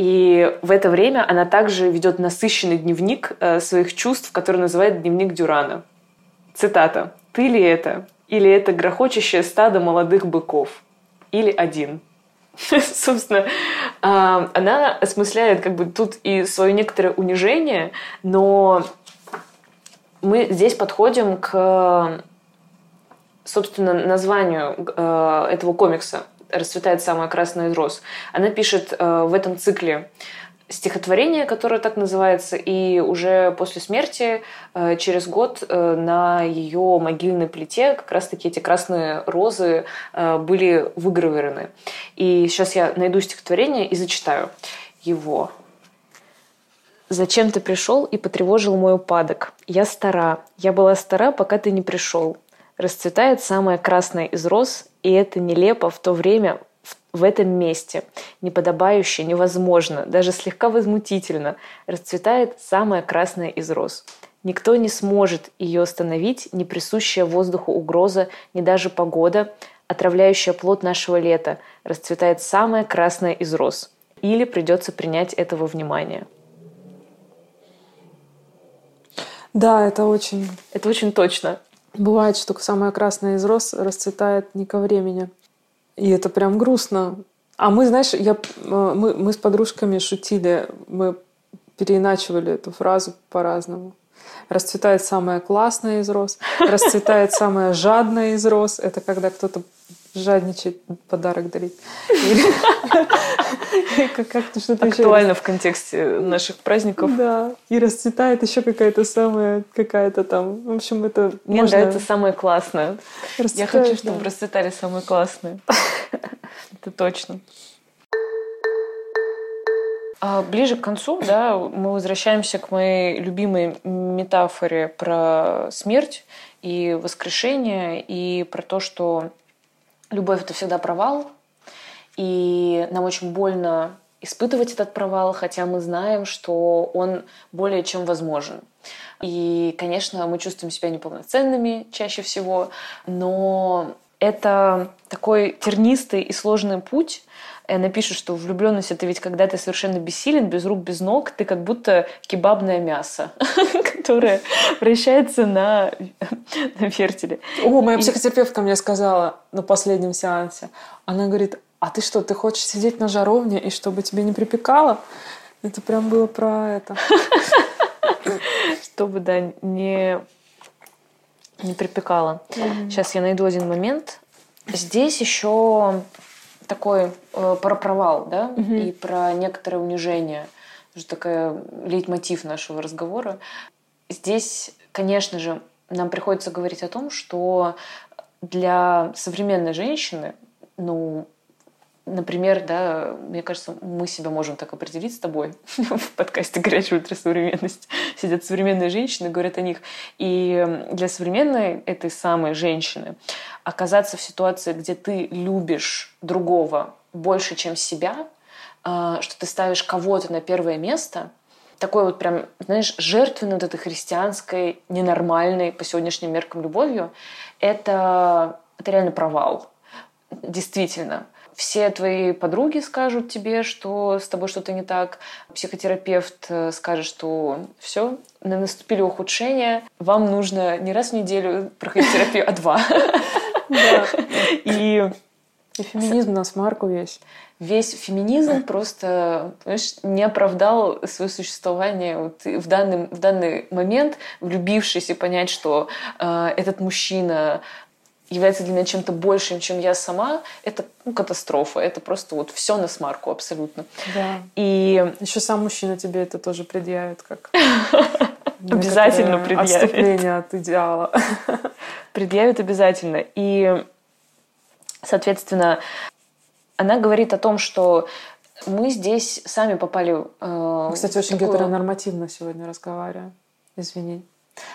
и в это время она также ведет насыщенный дневник э, своих чувств, который называет дневник Дюрана. Цитата. «Ты ли это? Или это грохочущее стадо молодых быков? Или один?» Собственно, а, она осмысляет как бы тут и свое некоторое унижение, но мы здесь подходим к, собственно, названию э, этого комикса расцветает самая красная из роз. Она пишет э, в этом цикле стихотворение, которое так называется, и уже после смерти, э, через год, э, на ее могильной плите как раз-таки эти красные розы были выгравированы. И сейчас я найду стихотворение и зачитаю его. «Зачем ты пришел и потревожил мой упадок? Я стара. Я была стара, пока ты не пришел. Расцветает самая красная из роз, и это нелепо в то время, в этом месте, неподобающе, невозможно, даже слегка возмутительно, расцветает самая красная из роз. Никто не сможет ее остановить, не присущая воздуху угроза, ни даже погода, отравляющая плод нашего лета, расцветает самая красная из роз. Или придется принять этого внимания. Да, это очень... Это очень точно. Бывает, что самая красная из роз расцветает не ко времени. И это прям грустно. А мы, знаешь, я, э, мы, мы с подружками шутили, мы переиначивали эту фразу по-разному. Расцветает самая классная из роз, расцветает самая жадная из роз. Это когда кто-то жадничать подарок дарить. Как-то что-то Актуально в контексте наших праздников. Да. И расцветает еще какая-то самая, какая-то там. В общем, это Мне нравится самое классное. Я хочу, чтобы расцветали самые классные. Это точно. А ближе к концу, да, мы возвращаемся к моей любимой метафоре про смерть и воскрешение, и про то, что любовь это всегда провал, и нам очень больно испытывать этот провал, хотя мы знаем, что он более чем возможен. И, конечно, мы чувствуем себя неполноценными чаще всего, но это такой тернистый и сложный путь. И она пишет, что влюбленность это ведь когда ты совершенно бессилен, без рук, без ног, ты как будто кебабное мясо, которое вращается на, на вертеле. О, моя психотерапевтка мне сказала на последнем сеансе, она говорит, а ты что, ты хочешь сидеть на жаровне и чтобы тебе не припекало? Это прям было про это. Чтобы, да, не не припекало. Сейчас я найду один момент. Здесь еще такой э, про провал, да, mm-hmm. и про некоторое унижение. Это такая лейтмотив нашего разговора. Здесь, конечно же, нам приходится говорить о том, что для современной женщины, ну, Например, да, мне кажется, мы себя можем так определить с тобой в подкасте «Горячая ультрасовременность». Сидят современные женщины, говорят о них. И для современной этой самой женщины оказаться в ситуации, где ты любишь другого больше, чем себя, а, что ты ставишь кого-то на первое место, такой вот прям, знаешь, жертвенной вот этой христианской, ненормальной по сегодняшним меркам любовью, это, это реально провал. Действительно все твои подруги скажут тебе, что с тобой что-то не так, психотерапевт э, скажет, что все, наступили ухудшения, вам нужно не раз в неделю проходить терапию, а два. И и феминизм на смарку весь. Весь феминизм просто понимаешь, не оправдал свое существование вот в, данный, в данный момент, влюбившись и понять, что э, этот мужчина является для меня чем-то большим, чем я сама, это ну, катастрофа. Это просто вот все на смарку абсолютно. Да. И еще сам мужчина тебе это тоже предъявит, как обязательно предъявит. Отступление от идеала. Предъявит обязательно. И, соответственно, она говорит о том, что мы здесь сами попали... Э, Кстати, очень такую... гетеронормативно сегодня разговариваем. Извини.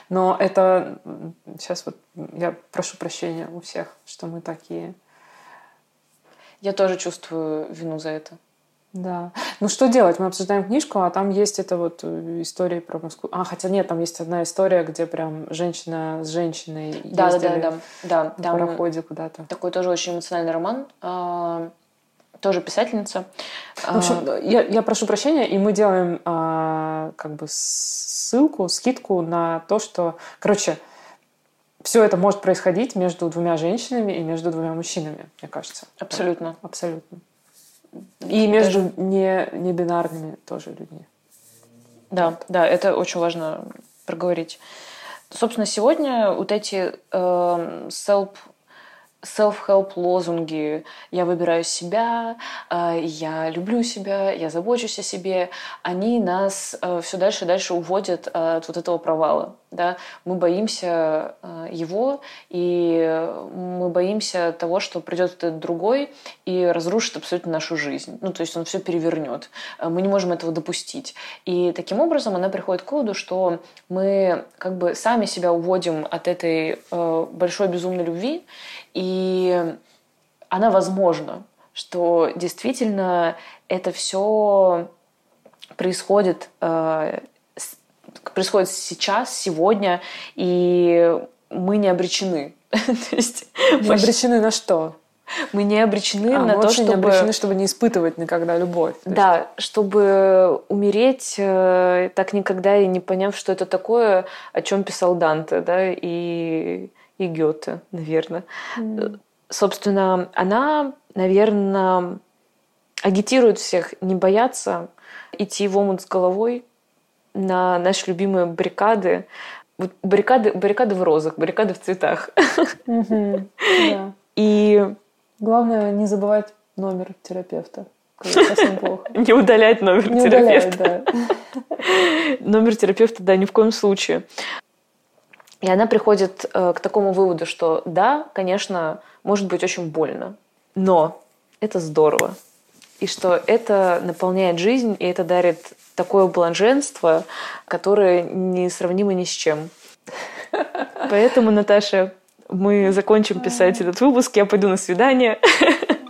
Но это сейчас вот я прошу прощения у всех, что мы такие. Я тоже чувствую вину за это. Да. Ну что делать? Мы обсуждаем книжку, а там есть это вот э, история про Москву. А, хотя нет, там есть одна история, где прям женщина с женщиной да, да, да, да, да, да, в пароходе куда-то. Такой тоже очень эмоциональный роман. Тоже писательница. В общем, а, я, я прошу прощения, и мы делаем а, как бы ссылку, скидку на то, что, короче, все это может происходить между двумя женщинами и между двумя мужчинами, мне кажется. Абсолютно. Абсолютно. И между Даже... не, не бинарными тоже людьми. Да, да, это очень важно проговорить. Собственно, сегодня вот эти э, self self-help лозунги «я выбираю себя», э, «я люблю себя», «я забочусь о себе», они нас э, все дальше и дальше уводят от вот этого провала. Да? Мы боимся э, его, и мы боимся того, что придет другой и разрушит абсолютно нашу жизнь. Ну, то есть он все перевернет. Мы не можем этого допустить. И таким образом она приходит к выводу, что мы как бы сами себя уводим от этой большой безумной любви, и она возможна, что действительно это все происходит, э, происходит сейчас, сегодня, и мы не обречены. То есть, не обречены на что? Мы не обречены а, на то, чтобы... не обречены, чтобы не испытывать никогда любовь. Да, есть... чтобы умереть, э, так никогда и не поняв, что это такое, о чем писал Данте, да, и и Гёте, наверное. Mm. Собственно, она, наверное, агитирует всех не бояться идти в омут с головой на наши любимые баррикады. Вот баррикады, баррикады в розах, баррикады в цветах. И главное не забывать номер терапевта. Плохо. Не удалять номер не терапевта. Удаляют, да. Номер терапевта, да, ни в коем случае. И она приходит э, к такому выводу, что да, конечно, может быть очень больно, но это здорово. И что это наполняет жизнь, и это дарит такое блаженство, которое несравнимо ни с чем. Поэтому, Наташа, мы закончим писать этот выпуск, я пойду на свидание.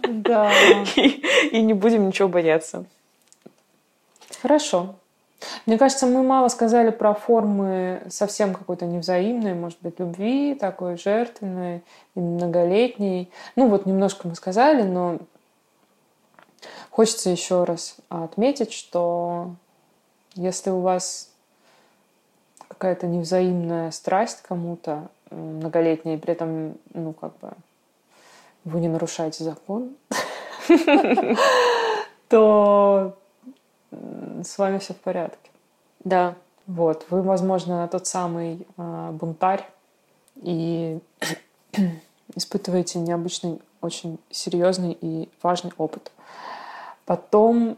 Да. И, и не будем ничего бояться. Хорошо. Мне кажется, мы мало сказали про формы совсем какой-то невзаимной, может быть, любви, такой жертвенной многолетней. Ну вот немножко мы сказали, но хочется еще раз отметить, что если у вас какая-то невзаимная страсть кому-то многолетняя, и при этом, ну, как бы, вы не нарушаете закон, то с вами все в порядке. Да. Вот, вы, возможно, тот самый э, бунтарь и испытываете необычный, очень серьезный и важный опыт. Потом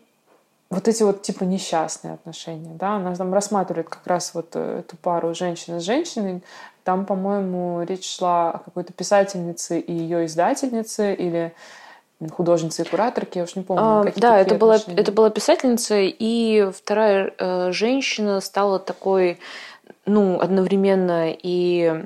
вот эти вот типа несчастные отношения, да, она там рассматривает как раз вот э, эту пару женщины с женщиной. Там, по-моему, речь шла о какой-то писательнице и ее издательнице или художницы и кураторки, я уж не помню. А, да, это была, это была писательница, и вторая э, женщина стала такой, ну, одновременно и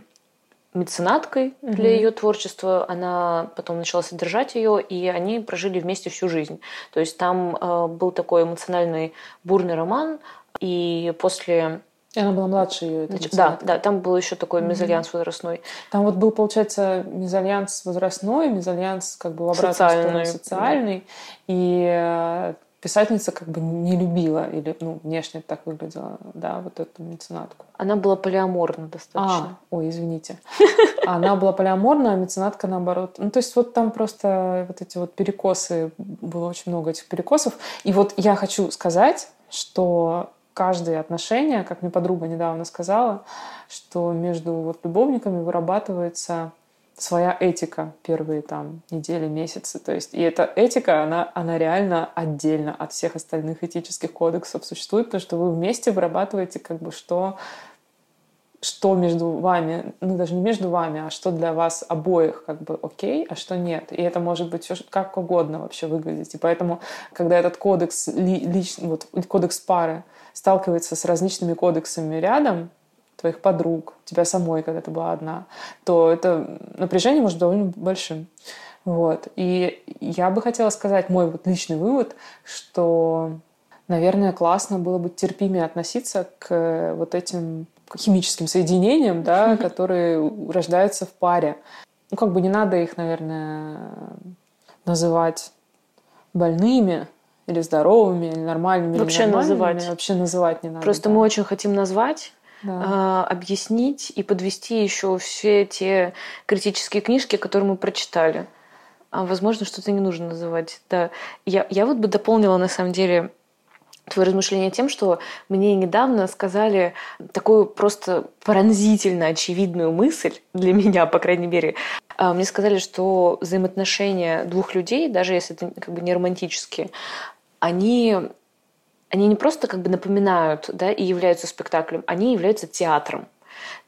меценаткой угу. для ее творчества. Она потом начала содержать ее, и они прожили вместе всю жизнь. То есть там э, был такой эмоциональный бурный роман, и после и она была младше ее. Да, да, там был еще такой мезальянс mm-hmm. возрастной. Там вот был, получается, мезальянс возрастной, мезальянс как бы в обратную социальный. сторону социальный. Да. И э, писательница как бы не любила, или, ну, внешне так выглядела, да, вот эту меценатку. Она была полиаморна достаточно. А, ой, извините. Она была полиаморна, а меценатка наоборот. Ну, то есть вот там просто вот эти вот перекосы, было очень много этих перекосов. И вот я хочу сказать, что каждые отношения, как мне подруга недавно сказала, что между вот любовниками вырабатывается своя этика первые там недели, месяцы. То есть, и эта этика, она, она реально отдельно от всех остальных этических кодексов существует, потому что вы вместе вырабатываете как бы что что между вами, ну даже не между вами, а что для вас обоих как бы окей, а что нет. И это может быть все как угодно вообще выглядеть. И поэтому, когда этот кодекс, ли, лич, вот, кодекс пары сталкивается с различными кодексами рядом, твоих подруг, тебя самой, когда ты была одна, то это напряжение может быть довольно большим. Вот. И я бы хотела сказать мой вот личный вывод, что, наверное, классно было бы терпимее относиться к вот этим химическим соединениям, да, которые рождаются в паре. Ну, как бы не надо их, наверное, называть больными, или здоровыми, или нормальными, вообще или называть. Вообще называть не надо. Просто да. мы очень хотим назвать, да. э, объяснить и подвести еще все те критические книжки, которые мы прочитали. А возможно, что-то не нужно называть. Да. Я, я вот бы дополнила на самом деле твое размышление тем, что мне недавно сказали такую просто пронзительно очевидную мысль, для меня, по крайней мере. А, мне сказали, что взаимоотношения двух людей, даже если это как бы не романтические, они они не просто как бы напоминают да, и являются спектаклем, они являются театром.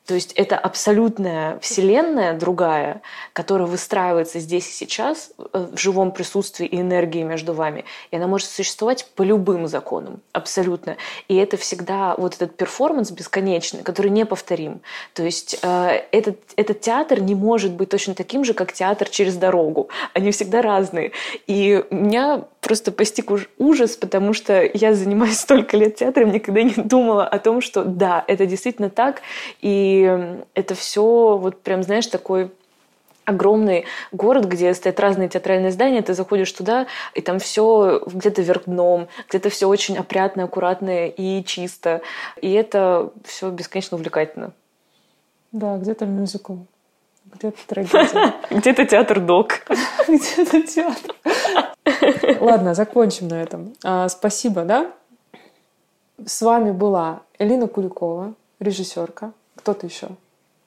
То есть это абсолютная вселенная другая, которая выстраивается здесь и сейчас э, в живом присутствии и энергии между вами. И она может существовать по любым законам, абсолютно. И это всегда вот этот перформанс бесконечный, который неповторим. То есть э, этот, этот театр не может быть точно таким же, как театр через дорогу. Они всегда разные. И меня просто постиг ужас, потому что я занимаюсь столько лет театром, никогда не думала о том, что да, это действительно так, и это все вот прям, знаешь, такой огромный город, где стоят разные театральные здания, ты заходишь туда, и там все где-то вверх дном, где-то все очень опрятно, аккуратно и чисто. И это все бесконечно увлекательно. Да, где-то мюзикл, где-то трагедия. Где-то театр док. Где-то театр. Ладно, закончим на этом. А, спасибо, да? С вами была Элина Куликова, режиссерка. Кто-то еще?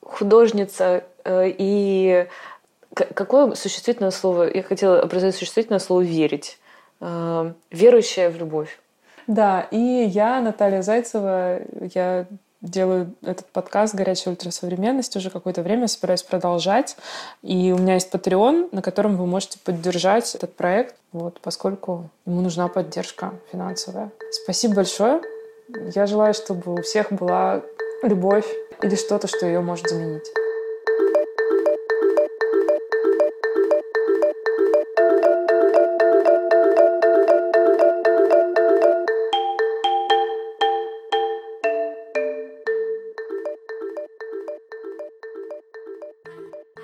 Художница э, и какое существительное слово? Я хотела образовать существительное слово «верить». Э, верующая в любовь. Да, и я, Наталья Зайцева, я делаю этот подкаст «Горячая ультрасовременность» уже какое-то время, собираюсь продолжать. И у меня есть Patreon, на котором вы можете поддержать этот проект, вот, поскольку ему нужна поддержка финансовая. Спасибо большое. Я желаю, чтобы у всех была любовь или что-то, что ее может заменить.